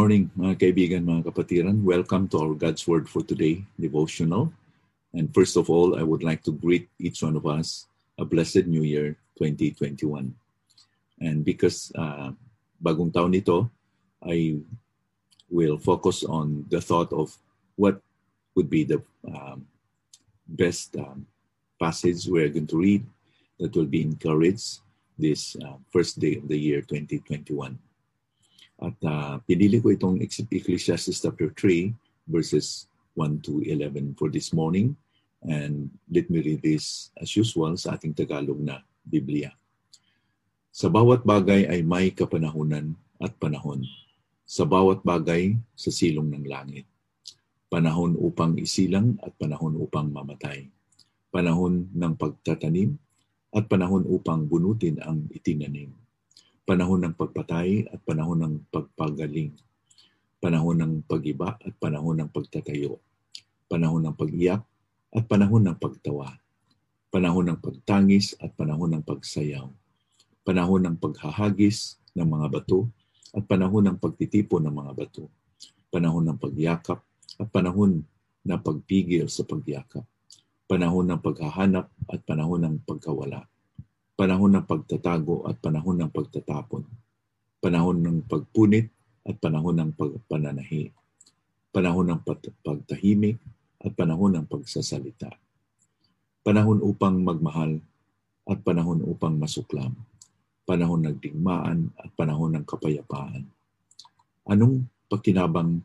Morning mga kaibigan, mga kapatiran. Welcome to our God's Word for Today devotional. And first of all, I would like to greet each one of us a blessed New Year 2021. And because uh, bagong taon ito, I will focus on the thought of what would be the um, best um, passage we're going to read that will be encouraged this uh, first day of the year 2021. At uh, pinili ko itong Ecclesiastes chapter 3 verses 1 to 11 for this morning. And let me read this as usual sa ating Tagalog na Biblia. Sa bawat bagay ay may kapanahunan at panahon. Sa bawat bagay sa silong ng langit. Panahon upang isilang at panahon upang mamatay. Panahon ng pagtatanim at panahon upang bunutin ang itinanim panahon ng pagpatay at panahon ng pagpagaling, panahon ng pagiba at panahon ng pagtatayo, panahon ng pag-iyak at panahon ng pagtawa, panahon ng pagtangis at panahon ng pagsayaw, panahon ng paghahagis ng mga bato at panahon ng pagtitipo ng mga bato, panahon ng pagyakap at panahon na pagpigil sa pagyakap, panahon ng paghahanap at panahon ng pagkawala, panahon ng pagtatago at panahon ng pagtatapon, panahon ng pagpunit at panahon ng pagpananahi, panahon ng pagtahimik at panahon ng pagsasalita, panahon upang magmahal at panahon upang masuklam, panahon ng digmaan at panahon ng kapayapaan. Anong pakinabang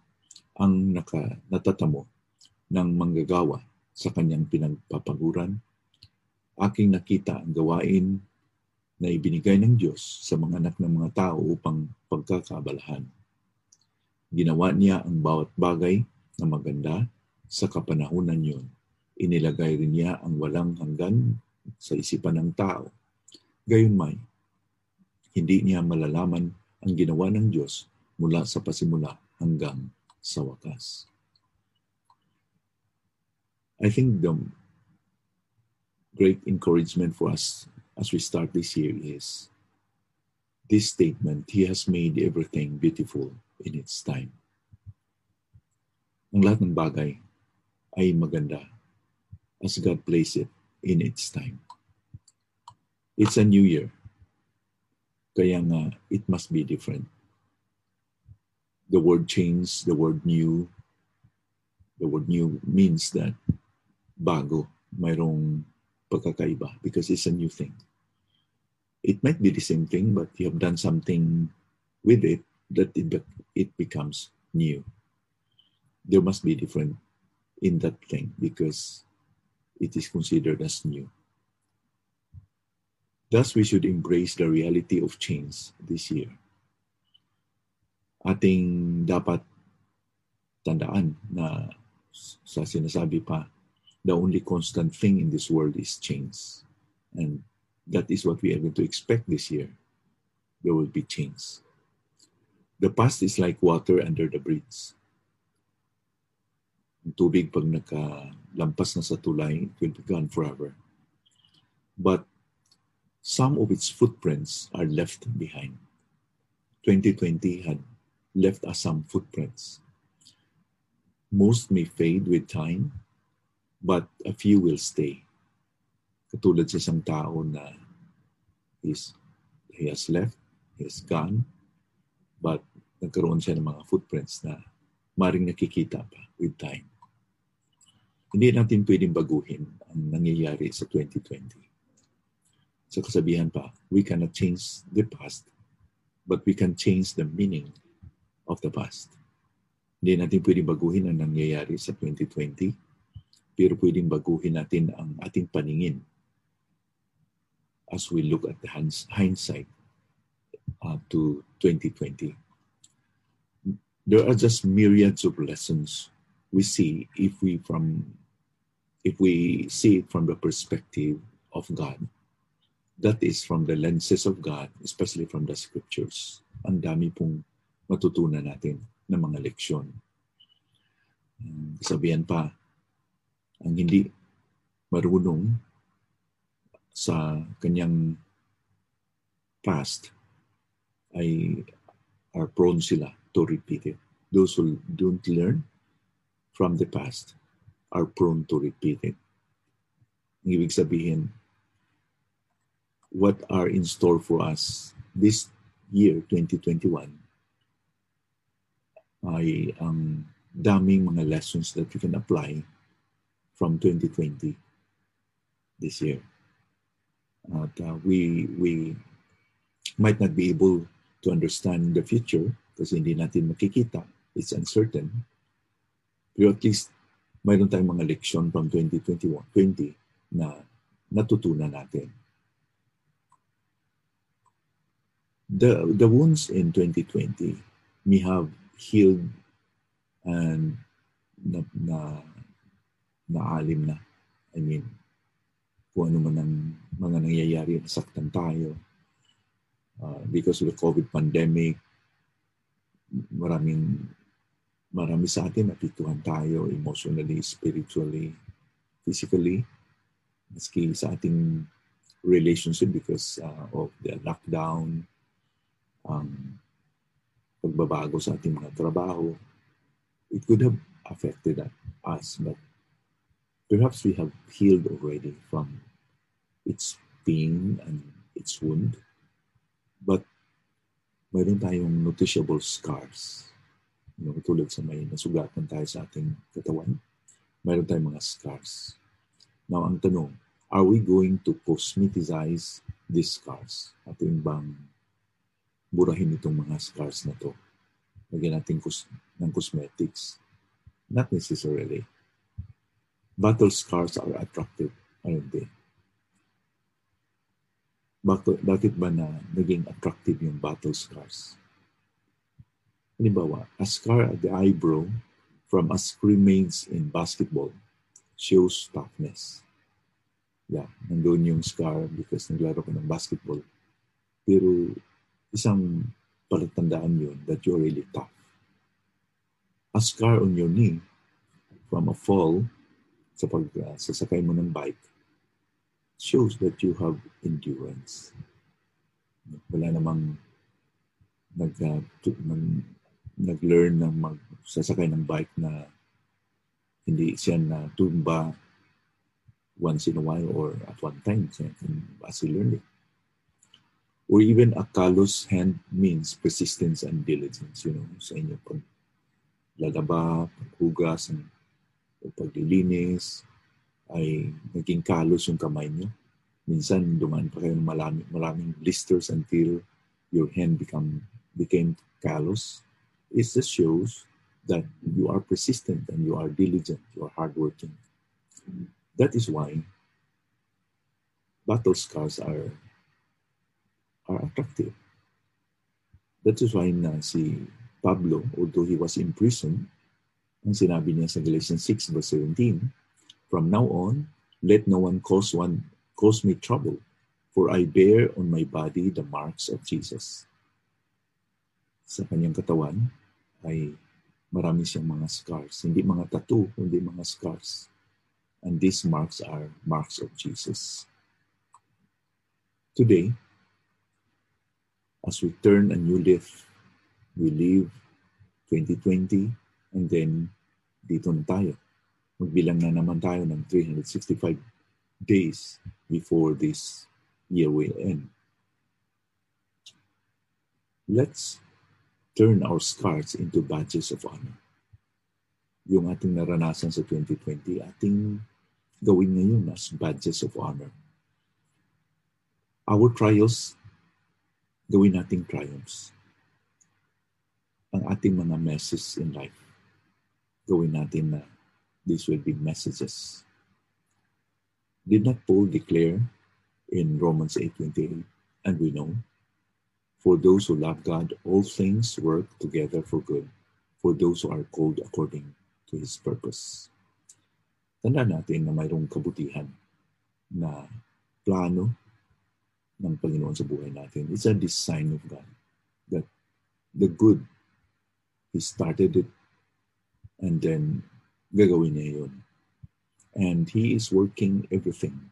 ang naka, natatamo ng manggagawa sa kanyang pinagpapaguran aking nakita ang gawain na ibinigay ng Diyos sa mga anak ng mga tao upang pagkakabalahan. Ginawa niya ang bawat bagay na maganda sa kapanahunan yun. Inilagay rin niya ang walang hanggan sa isipan ng tao. Gayunmay, hindi niya malalaman ang ginawa ng Diyos mula sa pasimula hanggang sa wakas. I think the great encouragement for us as we start this year is this statement, He has made everything beautiful in its time. Ang lahat ng bagay ay maganda as God placed it in its time. It's a new year. Kaya nga, it must be different. The word change, the word new, the word new means that bago, mayroong pagkakaiba because it's a new thing. It might be the same thing, but you have done something with it that it, it becomes new. There must be different in that thing because it is considered as new. Thus, we should embrace the reality of change this year. Ating dapat tandaan na sa sinasabi pa the only constant thing in this world is change. And that is what we are going to expect this year. There will be change. The past is like water under the bridge. Ang tubig pag nakalampas na sa tulay, it will be gone forever. But some of its footprints are left behind. 2020 had left us some footprints. Most may fade with time, but a few will stay. Katulad sa isang tao na is, he has left, he has gone, but nagkaroon siya ng mga footprints na maring nakikita pa with time. Hindi natin pwedeng baguhin ang nangyayari sa 2020. Sa kasabihan pa, we cannot change the past, but we can change the meaning of the past. Hindi natin pwedeng baguhin ang nangyayari sa 2020, pero pwedeng baguhin natin ang ating paningin as we look at the hindsight uh, to 2020. There are just myriads of lessons we see if we from if we see it from the perspective of God. That is from the lenses of God, especially from the scriptures. Ang dami pong matutunan natin ng mga leksyon. Sabihan pa, ang hindi marunong sa kanyang past ay are prone sila to repeat it. Those who don't learn from the past are prone to repeat it. Ibig sabihin, what are in store for us this year, 2021, ay ang daming mga lessons that we can apply from 2020 this year. Uh, we, we might not be able to understand the future kasi hindi natin makikita. It's uncertain. Pero at least mayroon tayong mga leksyon from 2021, 20 na natutunan natin. The, the wounds in 2020 may have healed and na, na naalim na. I mean, kung ano man ang mga nangyayari, nasaktan tayo. Uh, because of the COVID pandemic, maraming marami sa atin napituhan tayo emotionally, spiritually, physically, maski sa ating relationship because uh, of the lockdown, um, pagbabago sa ating mga trabaho, it could have affected us, but perhaps we have healed already from its pain and its wound. But mayroon tayong noticeable scars. You know, tulad sa may nasugatan tayo sa ating katawan, mayroon tayong mga scars. Now, ang tanong, are we going to cosmeticize these scars? Ating bang burahin itong mga scars na to? Lagyan natin cos- ng cosmetics? Not necessarily. Battle scars are attractive, aren't they? Bakit, bakit ba na naging attractive yung battle scars? Halimbawa, a scar at the eyebrow from a scrimmage in basketball shows toughness. Yeah, nandun yung scar because naglaro ka ng basketball. Pero isang palatandaan yun that you're really tough. A scar on your knee from a fall sa pag uh, sasakay mo ng bike shows that you have endurance. Wala namang nag, uh, nag, nag-learn ng magsasakay ng bike na hindi siya na tumba once in a while or at one time as he learned it. Or even a callous hand means persistence and diligence, you know, sa inyo pag lalaba, paghugas, paglilinis, ay naging kalos yung kamay niyo. Minsan dumaan pa kayo ng maraming, maraming blisters until your hand become became callous. It just shows that you are persistent and you are diligent, you are hardworking. That is why battle scars are are attractive. That is why na si Pablo, although he was in prison, ang sinabi niya sa Galatians 6 verse 17, From now on, let no one cause one cause me trouble, for I bear on my body the marks of Jesus. Sa kanyang katawan ay marami siyang mga scars. Hindi mga tattoo, kundi mga scars. And these marks are marks of Jesus. Today, as we turn a new leaf, we leave 2020 and then dito na tayo magbilang na naman tayo ng 365 days before this year will end. Let's turn our scars into badges of honor. Yung ating naranasan sa 2020, ating gawin ngayon as badges of honor. Our trials, gawin nating triumphs. Ang ating mga messes in life, gawin natin na these will be messages. Did not Paul declare in Romans 8:28, and we know, for those who love God, all things work together for good, for those who are called according to His purpose. Tanda natin na mayroong kabutihan na plano ng Panginoon sa buhay natin. It's a design of God that the good, He started it and then gagawin yun. And He is working everything.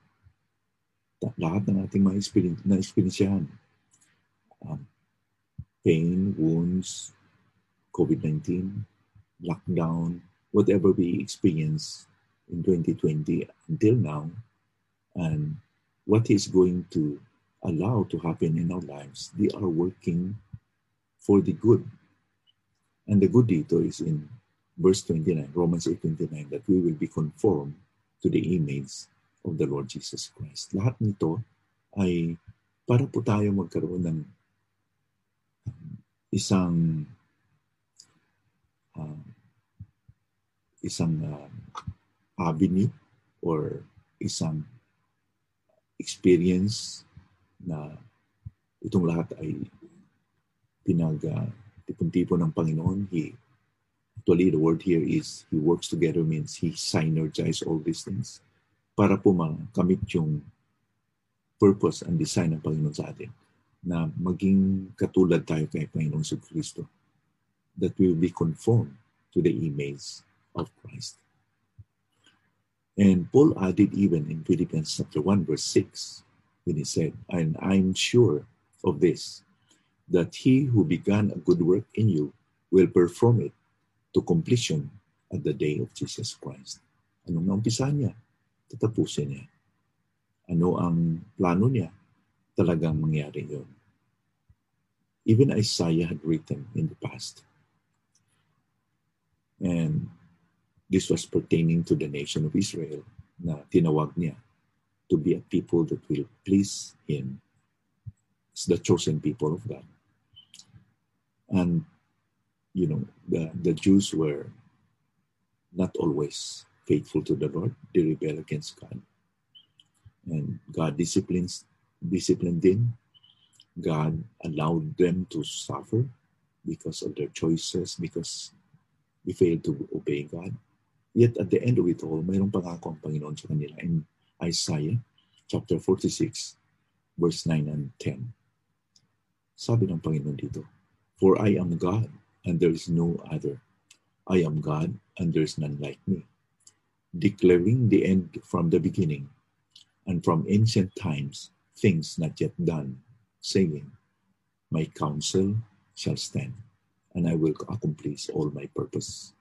Lahat ng ating mga experience, na experiensyahan. Um, pain, wounds, COVID-19, lockdown, whatever we experience in 2020 until now, and what is going to allow to happen in our lives, they are working for the good. And the good dito is in verse 29, Romans 8.29, that we will be conformed to the image of the Lord Jesus Christ. Lahat nito ay para po tayo magkaroon ng isang uh, isang uh, avenue or isang experience na itong lahat ay pinag uh, tipon-tipon ng Panginoon. He, actually, the word here is He works together means He synergize all these things para po makamit yung purpose and design ng Panginoon sa atin na maging katulad tayo kay Panginoon sa Kristo that we will be conformed to the image of Christ. And Paul added even in Philippians chapter 1 verse 6 when he said, And I'm sure of this, that he who began a good work in you will perform it to completion at the day of Jesus Christ. Anong naumpisa niya? Tatapusin niya. Ano ang plano niya? Talagang mangyari yun. Even Isaiah had written in the past. And this was pertaining to the nation of Israel na tinawag niya to be a people that will please Him. It's the chosen people of God. And, you know, the, the Jews were not always faithful to the Lord. They rebel against God. And God disciplines, disciplined them. God allowed them to suffer because of their choices, because they failed to obey God. Yet at the end of it all, mayroong pangako ang Panginoon sa kanila in Isaiah chapter 46, verse 9 and 10. Sabi ng Panginoon dito, For I am God, and there is no other. I am God, and there is none like me, declaring the end from the beginning, and from ancient times things not yet done, saying, My counsel shall stand, and I will accomplish all my purpose.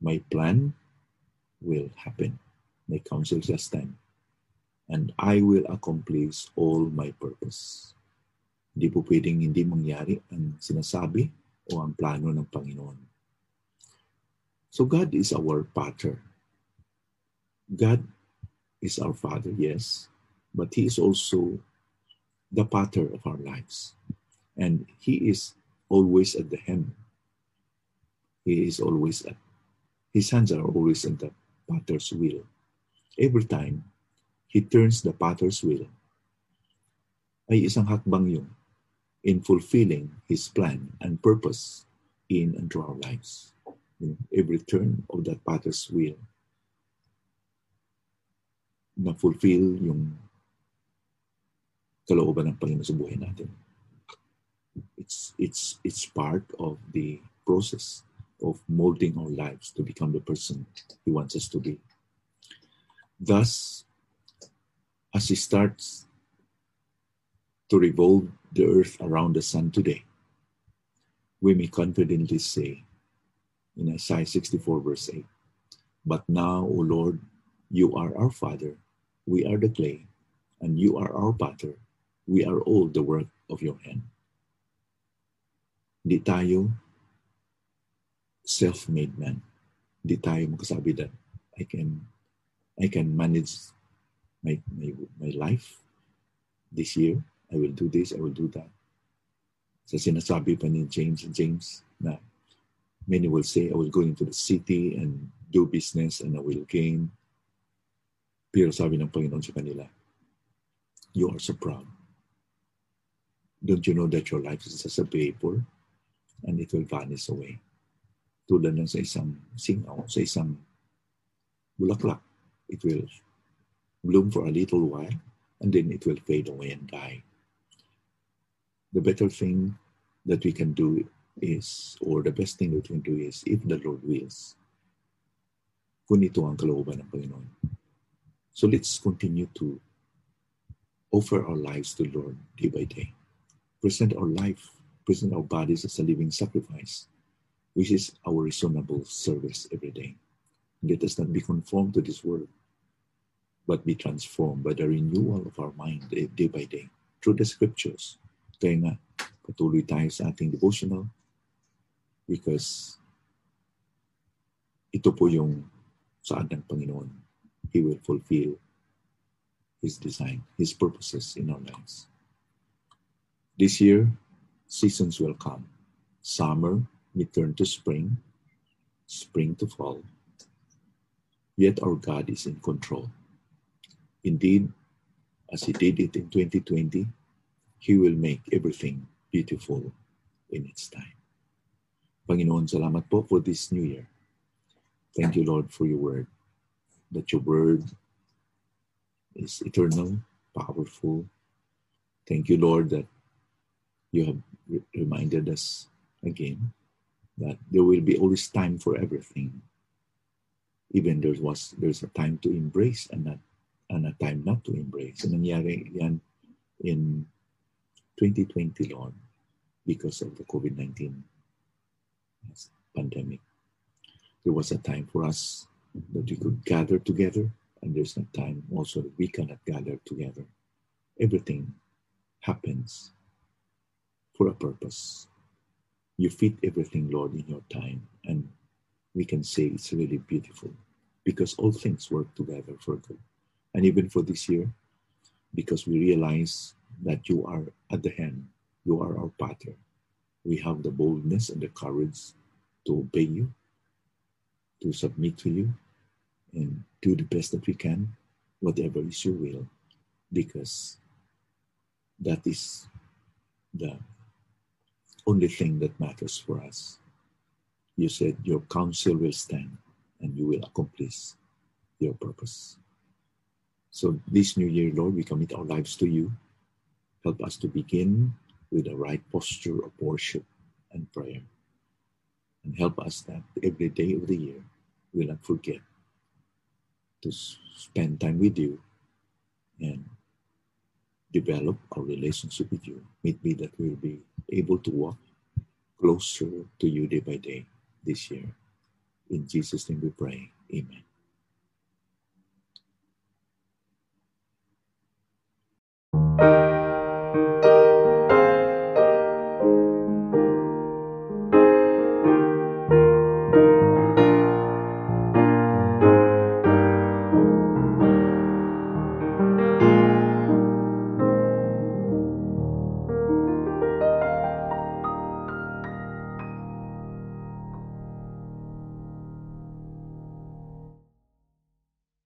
My plan will happen. My counsel shall stand, and I will accomplish all my purpose. Hindi po pwedeng hindi mangyari ang sinasabi o ang plano ng Panginoon. So God is our Father. God is our Father, yes, but He is also the Father of our lives. And He is always at the helm. He is always at, His hands are always in the Father's will. Every time He turns the Father's will, ay isang hakbang yung in fulfilling His plan and purpose in and through our lives. In every turn of that Father's will, na fulfill yung kalooban ng Panginoon sa buhay natin. It's, it's, it's part of the process of molding our lives to become the person He wants us to be. Thus, as He starts to revolve the earth around the sun today, we may confidently say in Isaiah 64, verse 8, But now, O Lord, you are our Father, we are the clay, and you are our potter, we are all the work of your hand. Di tayo self-made man. Di tayo magkasabi that I can I can manage my, my, my life this year. I will do this, I will do that. Sa sinasabi pa ni James James na many will say, I will go into the city and do business and I will gain. Pero sabi ng Panginoon sa kanila, you are so proud. Don't you know that your life is just a vapor and it will vanish away? Tulad lang sa isang singaw, sa isang bulaklak. It will bloom for a little while and then it will fade away and die. The better thing that we can do is, or the best thing that we can do is, if the Lord wills, kung ito ang kalooban ng Panginoon. So let's continue to offer our lives to the Lord day by day. Present our life, present our bodies as a living sacrifice, which is our reasonable service every day. Let us not be conformed to this world, but be transformed by the renewal of our mind day by day through the scriptures. Kaya nga, patuloy tayo sa ating devotional because ito po yung saan ng Panginoon. He will fulfill His design, His purposes in our lives. This year, seasons will come. Summer may turn to spring, spring to fall. Yet our God is in control. Indeed, as He did it in 2020, He will make everything beautiful in its time. Panginoon, salamat po for this new year. Thank you, Lord, for your word, that your word is eternal, powerful. Thank you, Lord, that you have re- reminded us again that there will be always time for everything. Even there was there's a time to embrace and not and a time not to embrace. And nangyari yan in 2020, Lord, because of the COVID-19 pandemic. There was a time for us that we could gather together, and there's a time also that we cannot gather together. Everything happens for a purpose. You fit everything, Lord, in your time, and we can say it's really beautiful because all things work together for good. And even for this year, because we realize that you are at the hand, you are our pattern. We have the boldness and the courage to obey you, to submit to you, and do the best that we can, whatever is your will, because that is the only thing that matters for us. You said your counsel will stand and you will accomplish your purpose. So, this new year, Lord, we commit our lives to you. Help us to begin with the right posture of worship and prayer. And help us that every day of the year we will not forget to spend time with you and develop our relationship with you. Maybe that we'll be able to walk closer to you day by day this year. In Jesus' name we pray. Amen.